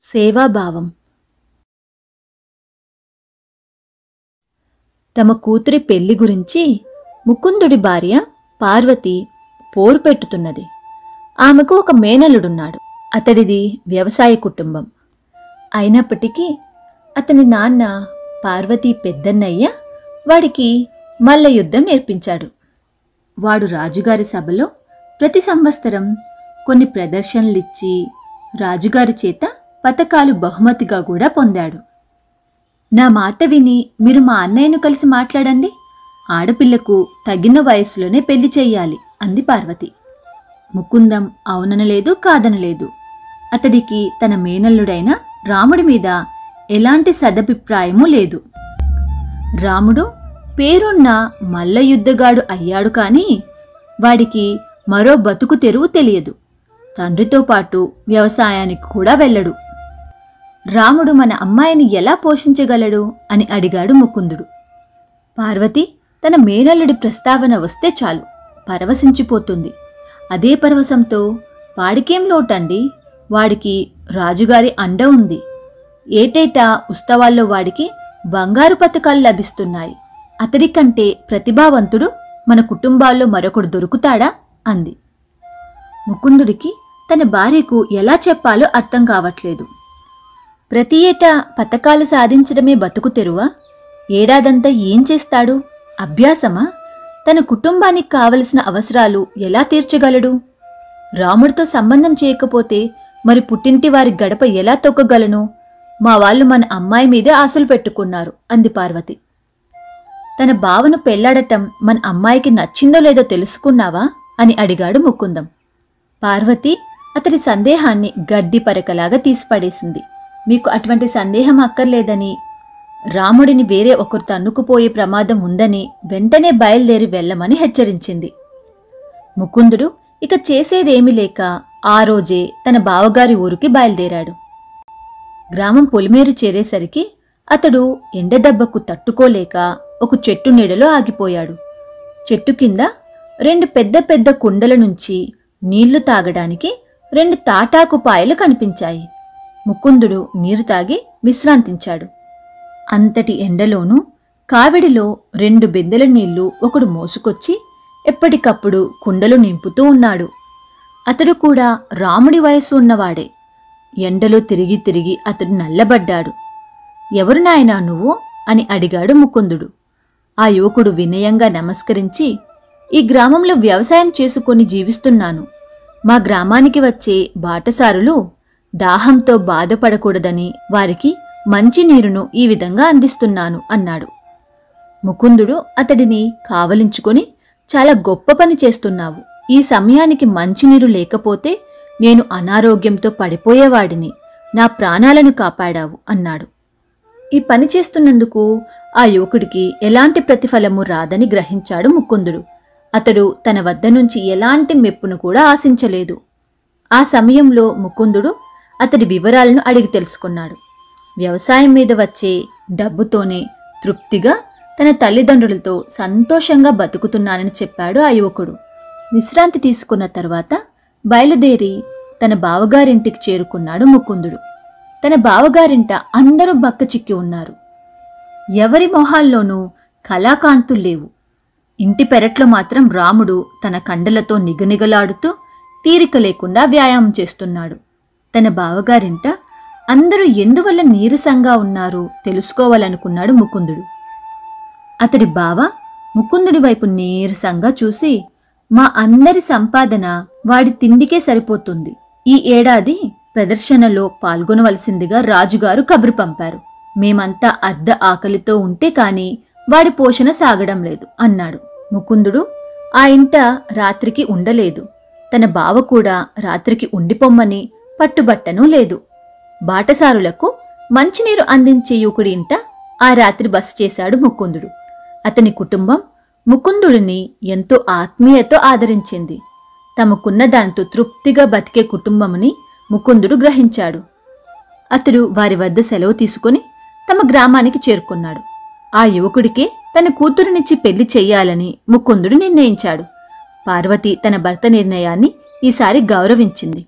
సేవాభావం. తమ కూతురి పెళ్ళి గురించి ముకుందుడి భార్య పార్వతి పోరు పెట్టుతున్నది. ఆమెకు ఒక మేనల్లుడున్నాడు. అతడిది వ్యవసాయ కుటుంబం. అయినప్పటికీ అతని నాన్న పార్వతి పెద్దన్నయ్య వాడికి మల్ల యుద్ధం నేర్పించాడు. వాడు రాజుగారి సభలో ప్రతి సంవత్సరం కొన్ని ప్రదర్శనలిచ్చి రాజుగారి చేత పతకాలు బహుమతిగా కూడా పొందాడు. నా మాట విని మీరు మా అన్నయ్యను కలిసి మాట్లాడండి. ఆడపిల్లకు తగిన వయసులోనే పెళ్ళి చేయాలి అంది పార్వతి. ముకుందం అవుననలేదు కాదనలేదు అతడికి తన మేనల్లుడైన రాముడి మీద ఎలాంటి సదభిప్రాయమూ లేదు. రాముడు పేరున్న మల్ల యుద్ధగాడు అయ్యాడు కానీ వాడికి మరో బతుకు తెరువు తెలియదు. తండ్రితో పాటు వ్యవసాయానికి కూడా వెళ్ళడు. రాముడు మన అమ్మాయిని ఎలా పోషించగలడు? అని అడిగాడు ముకుందుడు. పార్వతి తన మేనల్లుడి ప్రస్తావన వస్తే చాలు పరవశించిపోతుంది. అదే పరవశంతో వాడికేం లోటండి? వాడికి రాజుగారి అండ ఉంది. ఏటేటా ఉత్సవాల్లో వాడికి బంగారు పథకాలు లభిస్తున్నాయి. అతడి కంటే ప్రతిభావంతుడు మన కుటుంబాల్లో మరొకడు దొరుకుతాడా? అంది. ముకుందుడికి తన భార్యకు ఎలా చెప్పాలో అర్థం కావట్లేదు. ప్రతి ఏటా పథకాలు సాధించడమే బతుకు తెరువా? ఏడాదంతా ఏం చేస్తాడు? అభ్యాసమా? తన కుటుంబానికి కావలసిన అవసరాలు ఎలా తీర్చగలడు? రాముడితో సంబంధం చేయకపోతే మరి పుట్టింటి వారి గడప ఎలా తొక్కగలను? మా వాళ్ళు మన అమ్మాయి మీదే ఆశలు పెట్టుకున్నారు అంది పార్వతి. తన బావను పెళ్ళాడటం మన అమ్మాయికి నచ్చిందో లేదో తెలుసుకున్నావా? అని అడిగాడు ముకుందం. పార్వతి అతడి సందేహాన్ని గడ్డి పరకలాగా తీసిపడేసింది. మీకు అటువంటి సందేహం అక్కర్లేదని రాముడిని వేరే ఒకరు తన్నుకుపోయే ప్రమాదం ఉందని వెంటనే బయలుదేరి వెళ్ళమని హెచ్చరించింది. ముకుందుడు ఇక చేసేదేమీ లేక ఆ రోజే తన బావగారి ఊరికి బయలుదేరాడు. గ్రామం పొలిమేరు చేరేసరికి అతడు ఎండదెబ్బకు తట్టుకోలేక ఒక చెట్టు నీడలో ఆగిపోయాడు. చెట్టు కింద రెండు పెద్ద పెద్ద కుండల నుంచి నీళ్ళు తాగడానికి రెండు తాటాకు పాయలు కనిపించాయి. ముకుందుడు నీరు తాగి విశ్రాంతించాడు. అంతటి ఎండలోనూ కావిడిలో రెండు బిందెల నీళ్ళు ఒకడు మోసుకొచ్చి ఎప్పటికప్పుడు కుండలు నింపుతూ ఉన్నాడు. అతడు కూడా రాముడి వయసు ఉన్నవాడే. ఎండలో తిరిగి తిరిగి అతడు నల్లబడ్డాడు. ఎవరు నాయనా నువ్వు? అని అడిగాడు ముకుందుడు. ఆ యువకుడు వినయంగా నమస్కరించి ఈ గ్రామంలో వ్యవసాయం చేసుకొని జీవిస్తున్నాను. మా గ్రామానికి వచ్చే బాటసారులు దాహంతో బాధపడకూడదని వారికి మంచినీరును ఈ విధంగా అందిస్తున్నాను అన్నాడు. ముకుందుడు అతడిని కావలించుకొని చాలా గొప్ప పని చేస్తున్నావు. ఈ సమయానికి మంచినీరు లేకపోతే నేను అనారోగ్యంతో పడిపోయేవాడిని. నా ప్రాణాలను కాపాడావు అన్నాడు. ఈ పని చేస్తున్నందుకు ఆ యువకుడికి ఎలాంటి ప్రతిఫలము రాదని గ్రహించాడు ముకుందుడు. అతడు తన వద్ద నుంచి ఎలాంటి మెప్పును కూడా ఆశించలేదు. ఆ సమయంలో ముకుందుడు అతడి వివరాలను అడిగి తెలుసుకున్నాడు. వ్యవసాయం మీద వచ్చే డబ్బుతోనే తృప్తిగా తన తల్లిదండ్రులతో సంతోషంగా బతుకుతున్నానని చెప్పాడు ఆ యువకుడు. విశ్రాంతి తీసుకున్న తర్వాత బయలుదేరి తన బావగారింటికి చేరుకున్నాడు ముకుందుడు. తన బావగారింట అందరూ బక్క చిక్కి ఉన్నారు. ఎవరి మొహాల్లోనూ కళాకాంతులు లేవు. ఇంటి పెరట్లో మాత్రం రాముడు తన కండలతో నిగనిగలాడుతూ తీరిక లేకుండా వ్యాయామం చేస్తున్నాడు. తన బావగారింట అందరూ ఎందువల్ల నీరసంగా ఉన్నారు తెలుసుకోవాలనుకున్నాడు ముకుందుడు. అతడి బావ ముకుందుడి వైపు నీరసంగా చూసి మా అందరి సంపాదన వాడి తిండికే సరిపోతుంది. ఈ ఏడాది ప్రదర్శనలో పాల్గొనవలసిందిగా రాజుగారు కబురు పంపారు. మేమంతా అర్ధ ఆకలితో ఉంటే కాని వాడి పోషణ సాగడం లేదు అన్నాడు. ముకుందుడు ఆ ఇంట రాత్రికి ఉండలేదు. తన బావ కూడా రాత్రికి ఉండిపోమ్మని పట్టుబట్టను లేదు. బాటసారులకు మంచినీరు అందించే యువకుడి ఇంట ఆ రాత్రి బస చేశాడు ముకుందుడు. అతని కుటుంబం ముకుందుడిని ఎంతో ఆత్మీయతో ఆదరించింది. తమకున్న దానితో తృప్తిగా బతికే కుటుంబమని ముకుందుడు గ్రహించాడు. అతడు వారి వద్ద సెలవు తీసుకుని తమ గ్రామానికి చేరుకున్నాడు. ఆ యువకుడికే తన కూతురునిచ్చి పెళ్ళి చెయ్యాలని ముకుందుడు నిర్ణయించాడు. పార్వతి తన భర్త నిర్ణయాన్ని ఈసారి గౌరవించింది.